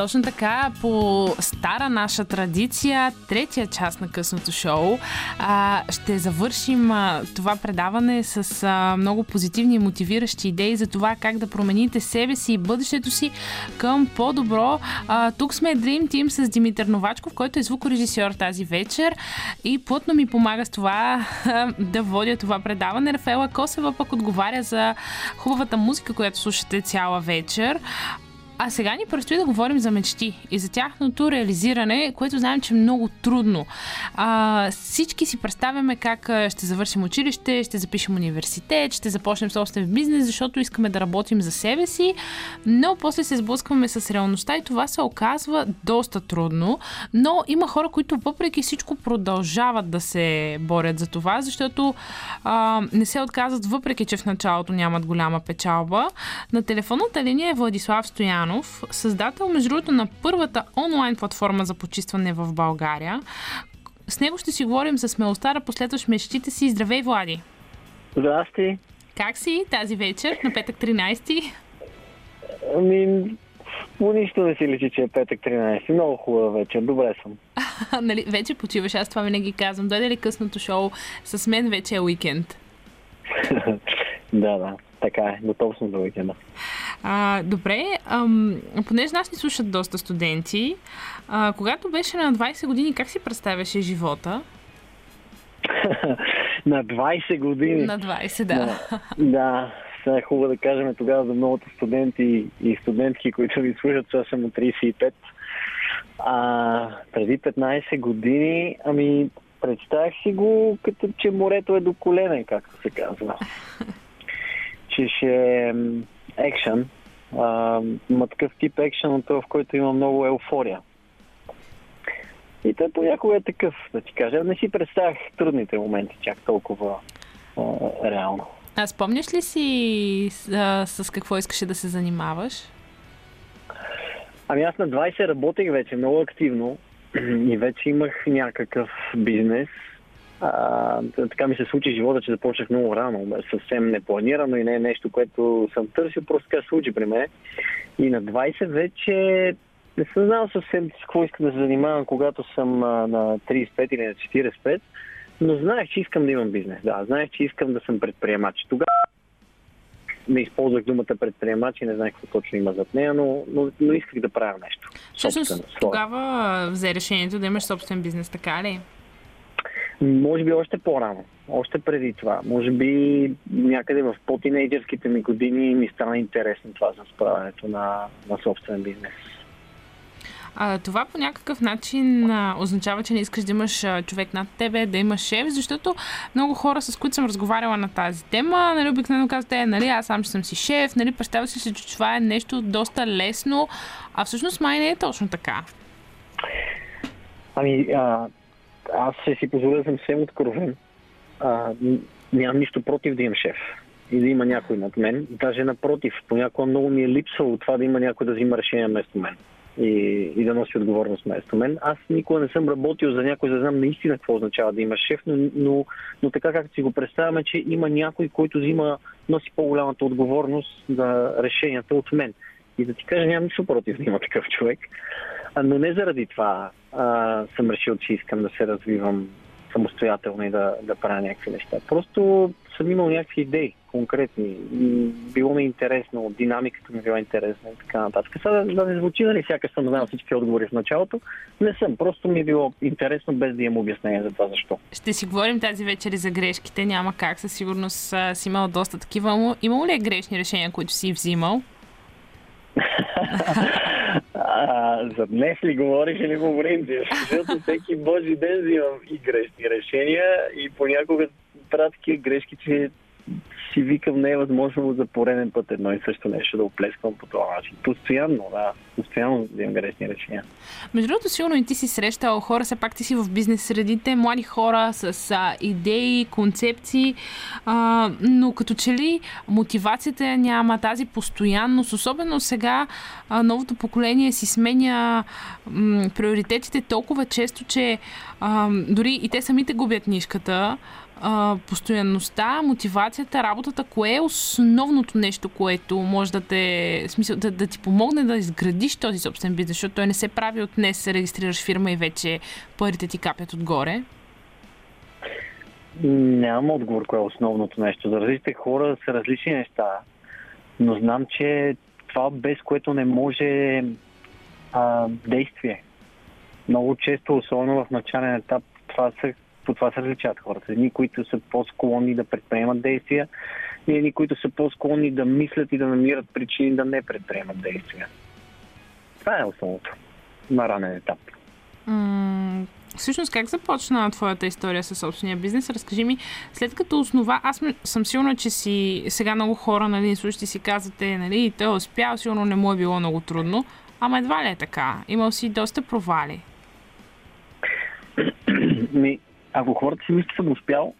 Точно така, по стара наша традиция, третия част на късното шоу, а, ще завършим а, това предаване с а, много позитивни и мотивиращи идеи за това как да промените себе си и бъдещето си към по-добро. А, тук сме Dream Team с Димитър Новачков, който е звукорежисьор тази вечер и плътно ми помага с това да водя това предаване. Рафаела Косева пък отговаря за хубавата музика, която слушате цяла вечер. А сега ни предстои да говорим за мечти и за тяхното реализиране, което знаем, че е много трудно. А, всички си представяме как ще завършим училище, ще запишем университет, ще започнем собствен бизнес, защото искаме да работим за себе си, но после се сблъскваме с реалността и това се оказва доста трудно. Но има хора, които въпреки всичко продължават да се борят за това, защото а, не се отказват, въпреки че в началото нямат голяма печалба. На телефонната линия е Владислав Стоян Стоянов, създател, между другото, на първата онлайн платформа за почистване в България. С него ще си говорим за смелостта да последваш мечтите си. Здравей, Влади! Здрасти! Как си тази вечер, на петък 13? Ами, по нищо не си личи, че е петък 13. Много хубава вечер. Добре съм. нали, вече почиваш. Аз това винаги казвам. Дойде ли късното шоу? С мен вече е уикенд. да, да. Така е. Готов съм за уикенда. А, добре, ам, понеже нас ни слушат доста студенти, а, когато беше на 20 години, как си представяше живота? на 20 години? На 20, да. Да, да. Сега е хубаво да кажем тогава за многото студенти и студентки, които ви слушат, сега съм от 35. А, преди 15 години, ами, представях си го като че морето е до колене, както се казва. че ще екшен. Има такъв тип екшен, в който има много еуфория. И той понякога е такъв, да ти кажа. Не си представях трудните моменти чак толкова а, реално. А спомняш ли си а, с какво искаше да се занимаваш? Ами аз на 20 работех вече много активно и вече имах някакъв бизнес, а, така ми се случи живота, че започнах много рано, съвсем непланирано и не е нещо, което съм търсил, просто така се случи при мен. И на 20 вече не съм знал съвсем с какво искам да се занимавам, когато съм а, на 35 или на 45, но знаех, че искам да имам бизнес. Да, знаех, че искам да съм предприемач. Тогава не използвах думата предприемач и не знаех какво точно има зад нея, но, но, но исках да правя нещо. Всъщност, тогава взе решението да имаш собствен бизнес, така ли? Може би още по-рано, още преди това. Може би някъде в по-тинейджерските ми години ми стана интересно това за справянето на, на собствен бизнес. А, това по някакъв начин а, означава, че не искаш да имаш а, човек над тебе, да имаш шеф, защото много хора, с които съм разговаряла на тази тема, нали, обикновено казват, е, нали, аз сам ще съм си шеф, нали, представя си че това е нещо доста лесно, а всъщност май не е точно така. Ами, а, аз ще си позволя да съм съвсем откровен. А, нямам нищо против да имам шеф и да има някой над мен. Даже напротив, понякога много ми е липсвало това да има някой да взима решение вместо мен и, и да носи отговорност вместо мен. Аз никога не съм работил за някой, за да знам наистина какво означава да има шеф, но, но, но така както си го представяме, че има някой, който взима, носи по-голямата отговорност за решенията от мен. И да ти кажа, нямам нищо против да има такъв човек. Но не заради това а, съм решил, че искам да се развивам самостоятелно и да, да правя някакви неща. Просто съм имал някакви идеи конкретни. Било ми интересно, динамиката ми била интересна и така нататък. Сега да не звучи, нали, сякаш съм знал всички отговори в началото. Не съм. Просто ми е било интересно, без да имам обяснение за това защо. Ще си говорим тази вечер за грешките. Няма как. Със сигурност си имал доста такива. Имало ли е грешни решения, които си взимал? За днес ли говориш или по принцип? Защото всеки божи ден взимам и грешни решения и понякога правя такива грешки, че си викам, не е възможно за пореден път едно и също нещо да оплесквам по този начин. Постоянно, да. Постоянно да имам грешни решения. Между другото, сигурно и ти си срещал хора, все пак ти си в бизнес средите, млади хора с а, идеи, концепции, а, но като че ли мотивацията няма тази постоянност, особено сега а, новото поколение си сменя м, приоритетите толкова често, че а, дори и те самите губят нишката постоянността, мотивацията, работата, кое е основното нещо, което може да те, смисъл, да, да ти помогне да изградиш този собствен бизнес, защото той не се прави от днес, се регистрираш фирма и вече парите ти капят отгоре? Нямам отговор кое е основното нещо. За различните хора са различни неща, но знам, че това без което не може а, действие. Много често, особено в начален етап, това са по това се различават хората. Едни, които са по-склонни да предприемат действия и едни, които са по-склонни да мислят и да намират причини да не предприемат действия. Това е основното на ранен етап. М- всъщност как започна твоята история със собствения бизнес? Разкажи ми, след като основа, аз съм сигурна, че си сега много хора, нали, слушайте си казвате, нали, той е успял, сигурно не му е било много трудно, ама едва ли е така. Имал си доста провали. Ми, ако хората си мислят, съм успял,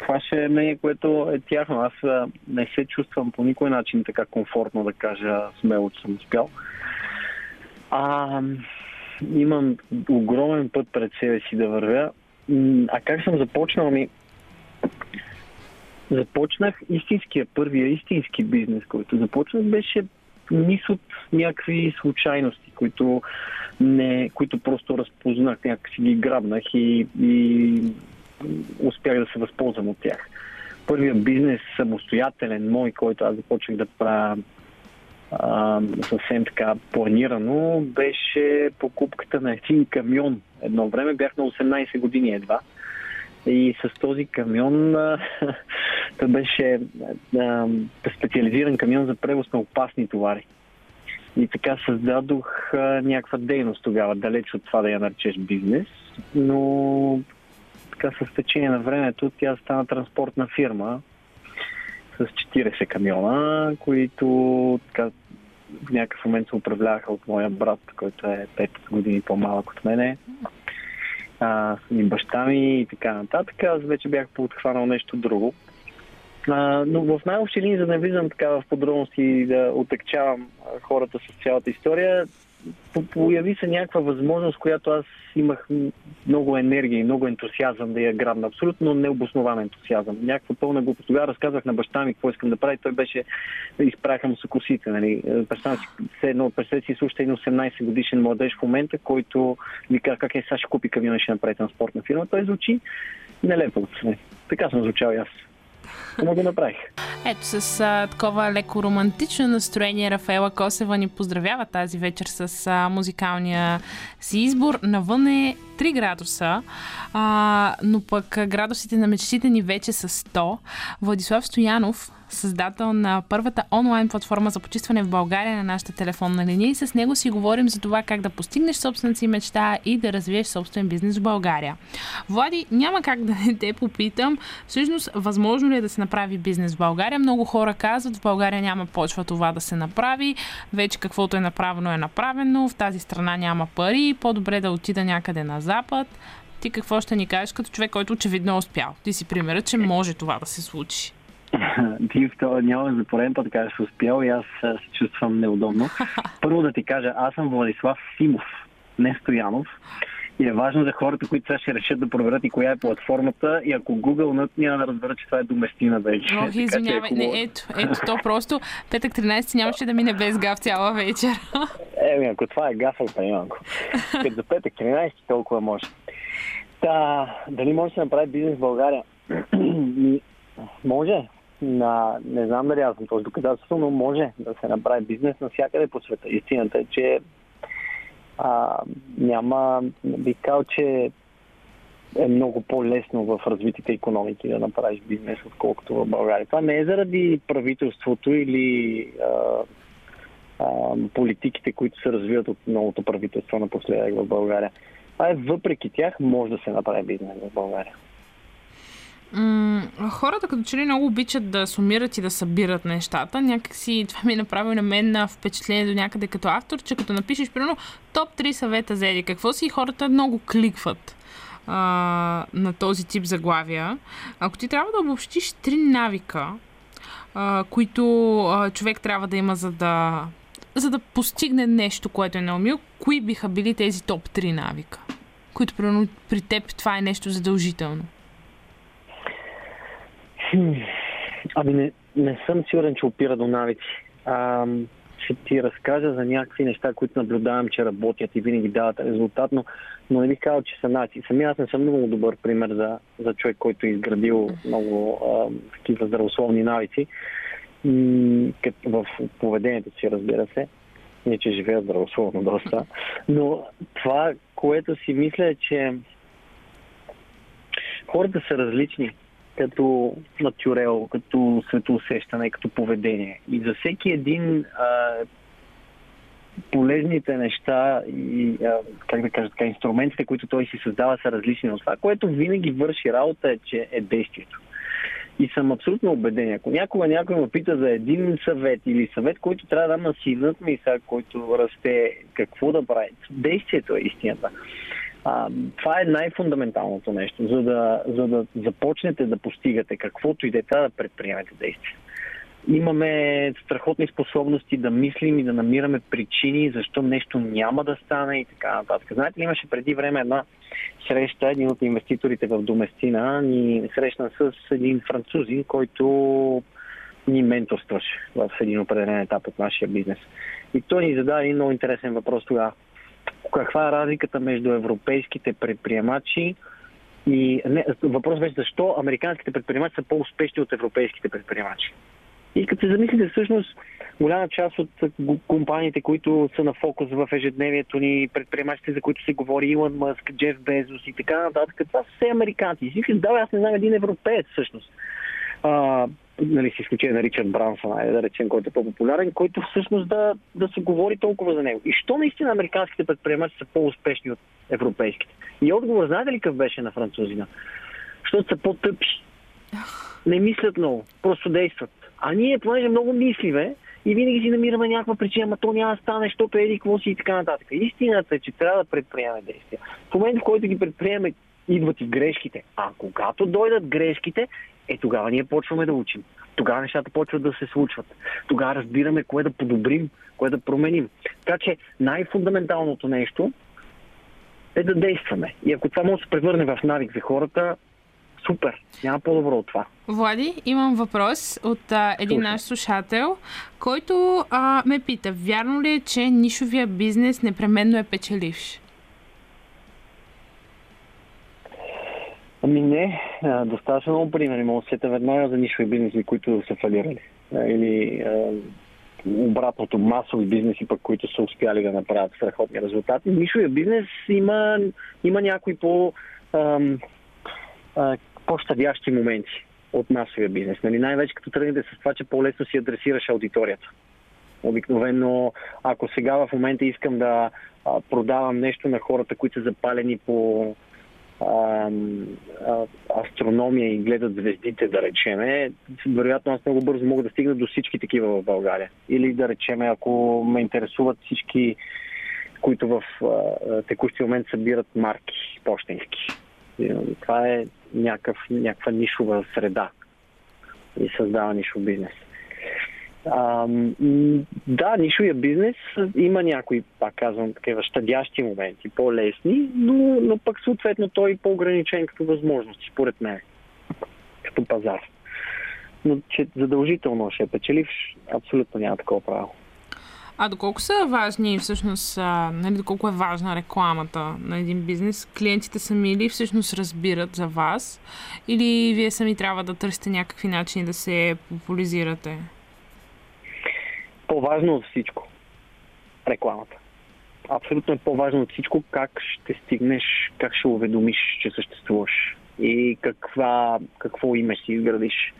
това ще е мнение, което е тяхно. Аз не се чувствам по никой начин така комфортно да кажа смело, че съм успял. А, имам огромен път пред себе си да вървя. А как съм започнал ми? Започнах истинския, първия истински бизнес, който започнах, беше низ от някакви случайности, които, не, които просто разпознах, някакси ги грабнах и, и успях да се възползвам от тях. Първият бизнес самостоятелен мой, който аз започнах да правя съвсем така планирано, беше покупката на един камион. Едно време бях на 18 години едва. И с този камион, това беше а, специализиран камион за превоз на опасни товари. И така създадох а, някаква дейност тогава, далеч от това да я наречеш бизнес, но така с течение на времето тя стана транспортна фирма с 40 камиона, които така, в някакъв момент се управляваха от моя брат, който е 5 години по-малък от мене а, и баща ми и така нататък. Аз вече бях поотхванал нещо друго. А, но в най-общи линии, за да не влизам така в подробности и да отъкчавам хората с цялата история, появи се някаква възможност, която аз имах много енергия и много ентусиазъм да я грабна. Абсолютно необоснован ентусиазъм. Някаква пълна глупост. Тогава разказах на баща ми какво искам да прави. Той беше, изправяха му се косите. Нали. Представям си, все едно, представете си, слушате един 18 годишен младеж в момента, който ви казва как е, сега ще купи камион ще направи транспортна фирма. Той звучи нелепо. Така съм звучал и аз. Само го направих. Ето с а, такова леко романтично настроение Рафаела Косева ни поздравява тази вечер с а, музикалния си избор. Навън е 3 градуса, а, но пък градусите на мечтите ни вече са 100. Владислав Стоянов създател на първата онлайн платформа за почистване в България на нашата телефонна линия и с него си говорим за това как да постигнеш собствената си мечта и да развиеш собствен бизнес в България. Влади, няма как да не те попитам, всъщност възможно ли е да се направи бизнес в България? Много хора казват, в България няма почва това да се направи, вече каквото е направено е направено, в тази страна няма пари, по-добре да отида някъде на запад. Ти какво ще ни кажеш като човек, който очевидно е успял? Ти си примера, че може това да се случи. ти това няма за пореден път кажеш успял и аз се чувствам неудобно. Първо да ти кажа, аз съм Владислав Симов, не Стоянов. И е важно за хората, които сега ще решат да проверят и коя е платформата. И ако Google няма да разберат, че това е доместина вече. Ох, извинявай. Е не, ето, ето, то просто петък 13 нямаше да мине без гаф цяла вечер. Еми, ако това е гаф, понимам го. Като за петък 13 толкова може. Та, дали може да се направи бизнес в България? може на, не знам дали аз съм този доказателство, но може да се направи бизнес навсякъде по света. Истината е, че а, няма, бих казал, че е много по-лесно в развитите економики да направиш бизнес, отколкото в България. Това не е заради правителството или а, а, политиките, които се развиват от новото правителство напоследък в България. А е въпреки тях може да се направи бизнес в България. Хората като че ли много обичат да сумират и да събират нещата. Някакси това ми е направило на мен на впечатление до някъде като автор, че като напишеш примерно топ 3 съвета за еди какво си, хората много кликват а, на този тип заглавия. Ако ти трябва да обобщиш три навика, а, които а, човек трябва да има за да, за да постигне нещо, което е наумил, кои биха били тези топ 3 навика? Които примерно при теб това е нещо задължително. Ами не, не съм сигурен, че опира до навици. А, ще ти разкажа за някакви неща, които наблюдавам, че работят и винаги дават резултат, но, но не бих казал, че са навици. Самия аз не съм много добър пример за, за човек, който е изградил много а, такива здравословни навици м- в поведението си, разбира се. Не, че живея здравословно доста. Но това, което си мисля е, че хората са различни като натюрел, като светоусещане, като поведение. И за всеки един а, полезните неща и, а, как да кажа така, инструментите, които той си създава, са различни от това. Което винаги върши работа е, че е действието. И съм абсолютно убеден. Ако някога някой ме пита за един съвет или съвет, който трябва да дам на синът ми, сега, който расте, какво да прави, действието е истината. А, това е най-фундаменталното нещо, за да, за да започнете да постигате каквото и да е, да предприемете действия. Имаме страхотни способности да мислим и да намираме причини защо нещо няма да стане и така нататък. Знаете ли, имаше преди време една среща, един от инвеститорите в Доместина ни срещна с един французин, който ни менторстваше в един определен етап от нашия бизнес. И той ни зададе един много интересен въпрос тогава каква е разликата между европейските предприемачи и не, въпрос беше защо американските предприемачи са по-успешни от европейските предприемачи. И като се замислите, всъщност, голяма част от компаниите, които са на фокус в ежедневието ни, предприемачите, за които се говори Илон Мъск, Джеф Безос и така нататък, това са все американци. И си да, аз не знам един европеец всъщност. А, нали, с изключение на Ричард Брансон, айде да речем, който е по-популярен, който всъщност да, да се говори толкова за него. И що наистина американските предприемачи са по-успешни от европейските? И отговор, знаете ли какъв беше на французина? Защото са по-тъпи. Не мислят много, просто действат. А ние, понеже много мислиме, и винаги си намираме някаква причина, ама то няма да стане, защото еди какво си и така нататък. Истината е, че трябва да предприемаме действия. В момента, в който ги предприемаме, идват и грешките. А когато дойдат грешките, е тогава ние почваме да учим. Тогава нещата почват да се случват. Тогава разбираме кое да подобрим, кое да променим. Така че най-фундаменталното нещо е да действаме. И ако това може да се превърне в навик за хората, супер. Няма по-добро от това. Влади, имам въпрос от а, един Слушай. наш слушател, който а, ме пита, вярно ли е, че нишовия бизнес непременно е печеливш? Ами не, достатъчно много примери. Мога да сета веднага за нишови бизнеси, които са фалирали. Или обратното, масови бизнеси, пък, които са успяли да направят страхотни резултати. Нишовия бизнес има, има някои по, ам, а, по-щадящи моменти от масовия бизнес. Нали? Най-вече като тръгнете с това, че по-лесно си адресираш аудиторията. Обикновено, ако сега в момента искам да а, продавам нещо на хората, които са запалени по астрономия и гледат звездите, да речеме, вероятно аз много бързо мога да стигна до всички такива в България. Или да речеме, ако ме интересуват всички, които в а, текущи момент събират марки почтенски. Това е някакъв, някаква нишова среда и създава нишов бизнес. А, да, нишовия бизнес има някои, пак казвам, такива щадящи моменти, по-лесни, но, но пък съответно той е по-ограничен като възможности, според мен, като пазар. Но че задължително ще печеливш, абсолютно няма такова право. А доколко са важни, всъщност, нали, доколко е важна рекламата на един бизнес, клиентите сами или всъщност разбират за вас, или вие сами трябва да търсите някакви начини да се популяризирате? По-важно от всичко рекламата. Абсолютно е по-важно от всичко как ще стигнеш, как ще уведомиш, че съществуваш и каква, какво име си изградиш.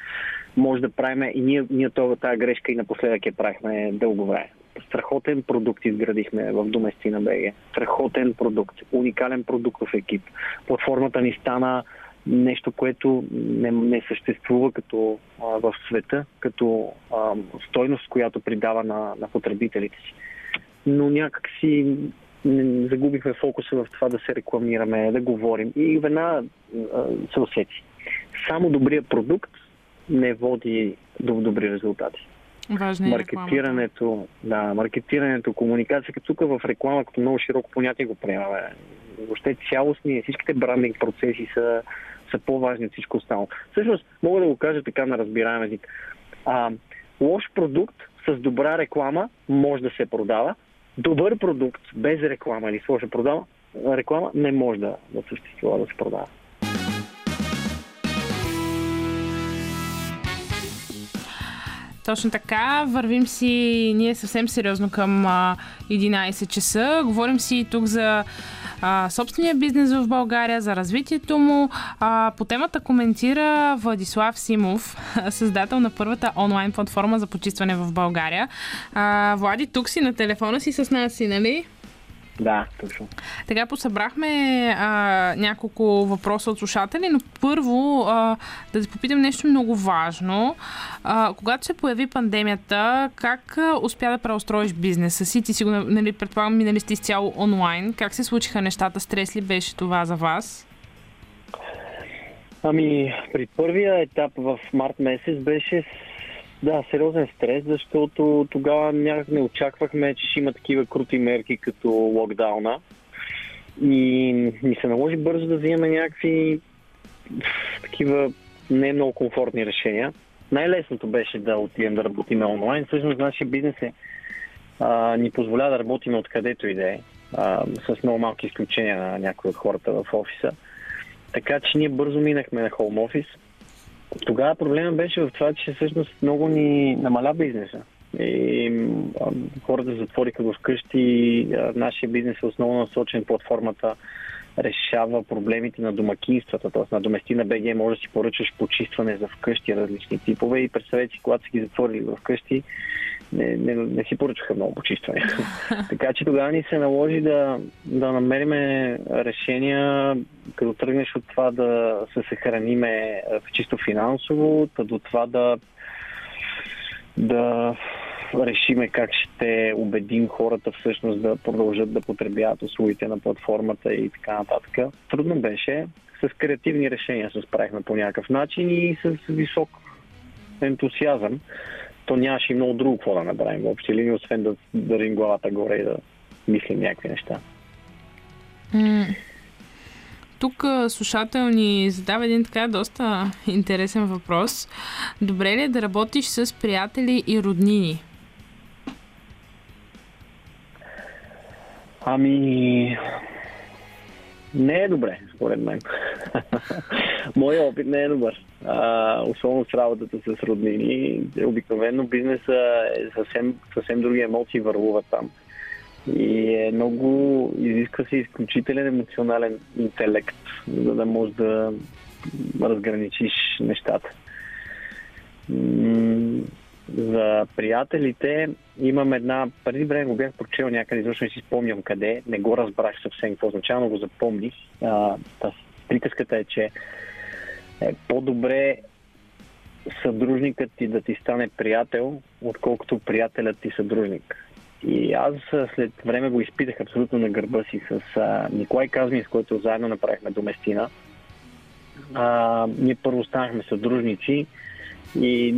Може да правим и ние, ние това, тази грешка и напоследък я правихме дълго време. Страхотен продукт изградихме в Доместина БГ. Страхотен продукт. Уникален продуктов екип. Платформата ни стана нещо, което не, не съществува като а, в света, като а, стойност, която придава на, на потребителите си. Но някак си загубихме фокуса в това да се рекламираме, да говорим и веднага се усети. Само добрият продукт не води до добри резултати. Важно е маркетирането, да, маркетирането, комуникацията, тук в реклама, като много широко понятие го приемаме. Въобще цялостни, всичките брандинг процеси са, са по-важни от всичко останало. Всъщност, мога да го кажа така на разбираем език. А, лош продукт с добра реклама може да се продава, добър продукт без реклама или с лоша продава, реклама не може да, да съществува, да се продава. Точно така. Вървим си ние съвсем сериозно към 11 часа. Говорим си тук за а, собствения бизнес в България, за развитието му. А, по темата коментира Владислав Симов, създател на първата онлайн платформа за почистване в България. А, Влади, тук си на телефона си с нас си, нали? Да, точно. Така посъбрахме а, няколко въпроса от слушатели, но първо а, да те попитам нещо много важно. А, когато се появи пандемията, как успя да преустроиш бизнеса си? Ти си го, нали, предполагам, минали сте изцяло онлайн. Как се случиха нещата? Стрес ли беше това за вас? Ами, при първия етап в март месец беше да, сериозен стрес, защото тогава някак не очаквахме, че ще има такива крути мерки като локдауна. И ни се наложи бързо да вземем някакви такива не много комфортни решения. Най-лесното беше да отидем да работим онлайн. Всъщност нашия бизнес е, а, ни позволява да работим откъдето и да е, с много малки изключения на някои от хората в офиса. Така че ние бързо минахме на хоум офис – тогава проблема беше в това, че всъщност много ни намаля бизнеса. И хората затвориха в къщи. Нашия бизнес е основно насочен платформата решава проблемите на домакинствата, т.е. на доместина БГ може да си поръчаш почистване за вкъщи различни типове и представете си, когато са ги затворили в къщи, не, не, не си поръчаха много почистване. така че тогава ни се наложи да, да намерим решения, като тръгнеш от това да се съхраниме чисто финансово, до това да да решиме как ще убедим хората всъщност да продължат да потребяват услугите на платформата и така нататък. Трудно беше. С креативни решения се справихме по някакъв начин и с висок ентусиазъм. То нямаше и много друго какво да направим в общи линии, освен да държим главата горе и да мислим някакви неща. Тук слушател ни задава един така доста интересен въпрос. Добре ли е да работиш с приятели и роднини? Ами, не е добре, според мен. Моя опит не е добър. А, особено с работата с роднини. Обикновено бизнеса е съвсем, съвсем други емоции върлуват там. И е много, изисква се изключителен емоционален интелект, за да можеш да разграничиш нещата. За приятелите имам една, преди време го бях прочел някъде, защото не си спомням къде, не го разбрах съвсем какво означава, но го запомних. А, приказката е, че е по-добре съдружникът ти да ти стане приятел, отколкото приятелят ти съдружник. И аз след време го изпитах абсолютно на гърба си с а, Николай Казмин, с който заедно направихме доместина. А, ние първо станахме съдружници и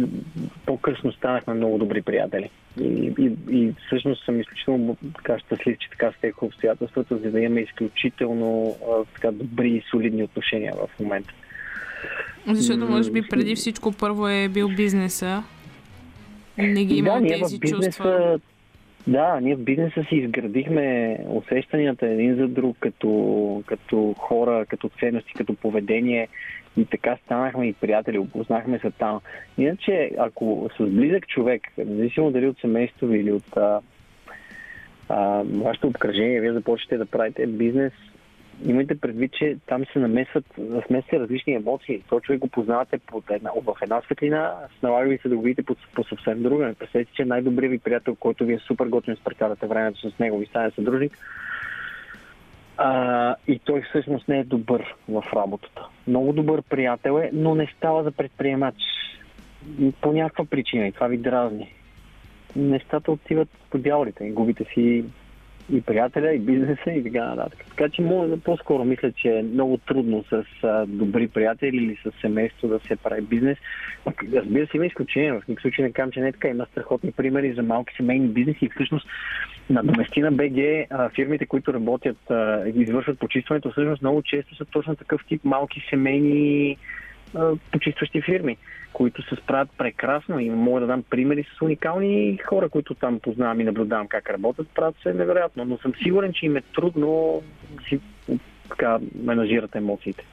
по-късно станахме много добри приятели. И, и, и всъщност съм изключително така щастлив, че така стеха обстоятелствата, за да имаме изключително а, така добри и солидни отношения в момента. Защото, може би, преди всичко първо е бил бизнеса. Не ги има да, тези бизнеса, чувства. Да, ние в бизнеса си изградихме усещанията един за друг, като, като хора, като ценности, като поведение. И така станахме и приятели, опознахме се там. Иначе, ако с близък човек, независимо дали от семейство или от а, а, вашето обкръжение, вие започнете да правите бизнес, имайте предвид, че там се намесват, смесват различни емоции. То човек го познавате под една, в една светлина, налага ви се да го видите по, съвсем друга. Представете, че най-добрият ви приятел, който ви е супер готин с прекарате времето с него, ви стане съдружник, А, и той всъщност не е добър в работата. Много добър приятел е, но не става за предприемач. По някаква причина и това ви дразни. Нещата отиват по дяволите. Губите си и приятеля, и бизнеса, и така нататък. Така че може, по-скоро мисля, че е много трудно с а, добри приятели или с семейство да се прави бизнес. Разбира се, има изключения. В никакъв случай не казвам, че не е така. Има страхотни примери за малки семейни бизнеси и всъщност на Доместина БГ фирмите, които работят и извършват почистването, всъщност много често са точно такъв тип малки семейни почистващи фирми, които се справят прекрасно и мога да дам примери с уникални хора, които там познавам и наблюдавам как работят, правят се невероятно, но съм сигурен, че им е трудно си така менажират емоциите.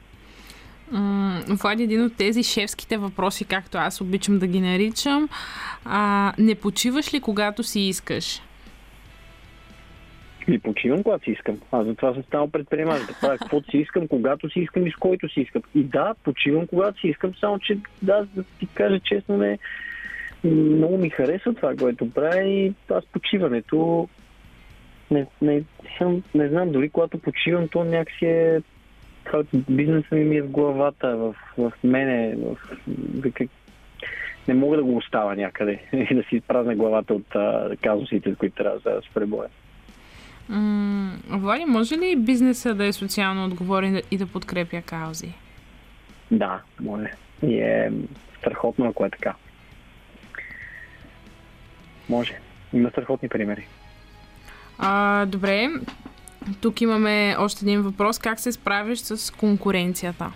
Влади, един от тези шефските въпроси, както аз обичам да ги наричам. А, не почиваш ли, когато си искаш? И почивам, когато си искам. Аз затова съм станал предприемач. Да правя каквото си искам, когато си искам и с който си искам. И да, почивам, когато си искам, само че да, да ти кажа честно, не, много ми харесва това, което правя и аз почиването не, не, съм, не знам, дори когато почивам, то някакси е бизнеса ми, е в главата, в, в мене, в, в, не мога да го оставя някъде и да си изпразна главата от а, казусите, които трябва да се пребоя. Влади, може ли бизнеса да е социално отговорен и да подкрепя каузи? Да, може. И е страхотно, ако е така. Може. Има страхотни примери. А, добре. Тук имаме още един въпрос. Как се справиш с конкуренцията?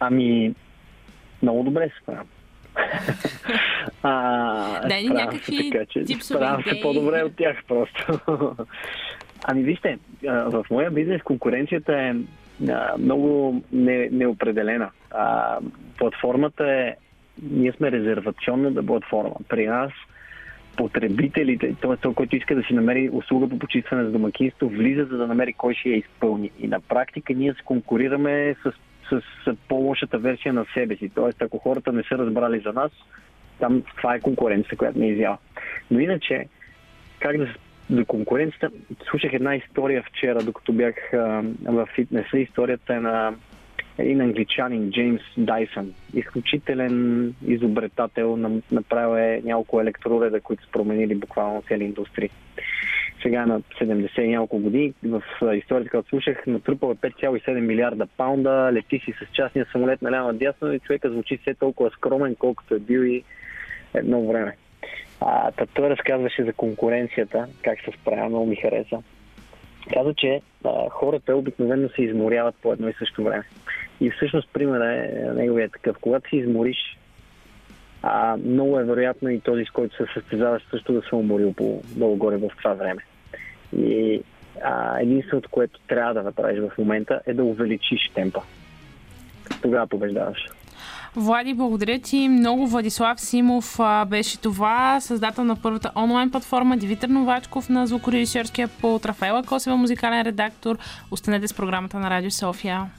Ами, много добре се справям. А, Дай ни някакви така, че справям се по-добре от тях просто. ами вижте, в моя бизнес конкуренцията е много не, неопределена. А, платформата е, ние сме резервационна да платформа. При нас потребителите, т.е. този, който иска да си намери услуга по почистване за домакинство, влиза за да намери кой ще я изпълни. И на практика ние се конкурираме с с, по-лошата версия на себе си. Тоест, ако хората не са разбрали за нас, там това е конкуренция, която е изява. Но иначе, как да за конкуренцията, слушах една история вчера, докато бях а, в фитнеса. Историята е на един англичанин, Джеймс Дайсън. Изключителен изобретател, направил е няколко електроуреда, които са променили буквално цели индустрии сега на 70 и няколко години. В историята, която слушах, натрупал 5,7 милиарда паунда, лети си с частния самолет наляво дясно и човека звучи все толкова скромен, колкото е бил и едно време. А, та той разказваше за конкуренцията, как се справя, много ми хареса. Каза, че а, хората обикновено се изморяват по едно и също време. И всъщност примерът е неговият такъв. Когато се измориш, а, много е вероятно и този, с който се състезаваш, също да се уморил по долу горе в това време. И а, единственото, което трябва да направиш в момента е да увеличиш темпа. Тогава побеждаваш. Влади, благодаря ти много. Владислав Симов а, беше това, създател на първата онлайн платформа, Дивитър Новачков на звукорежисьорския пулт, Рафаела Косева, музикален редактор. Останете с програмата на Радио София.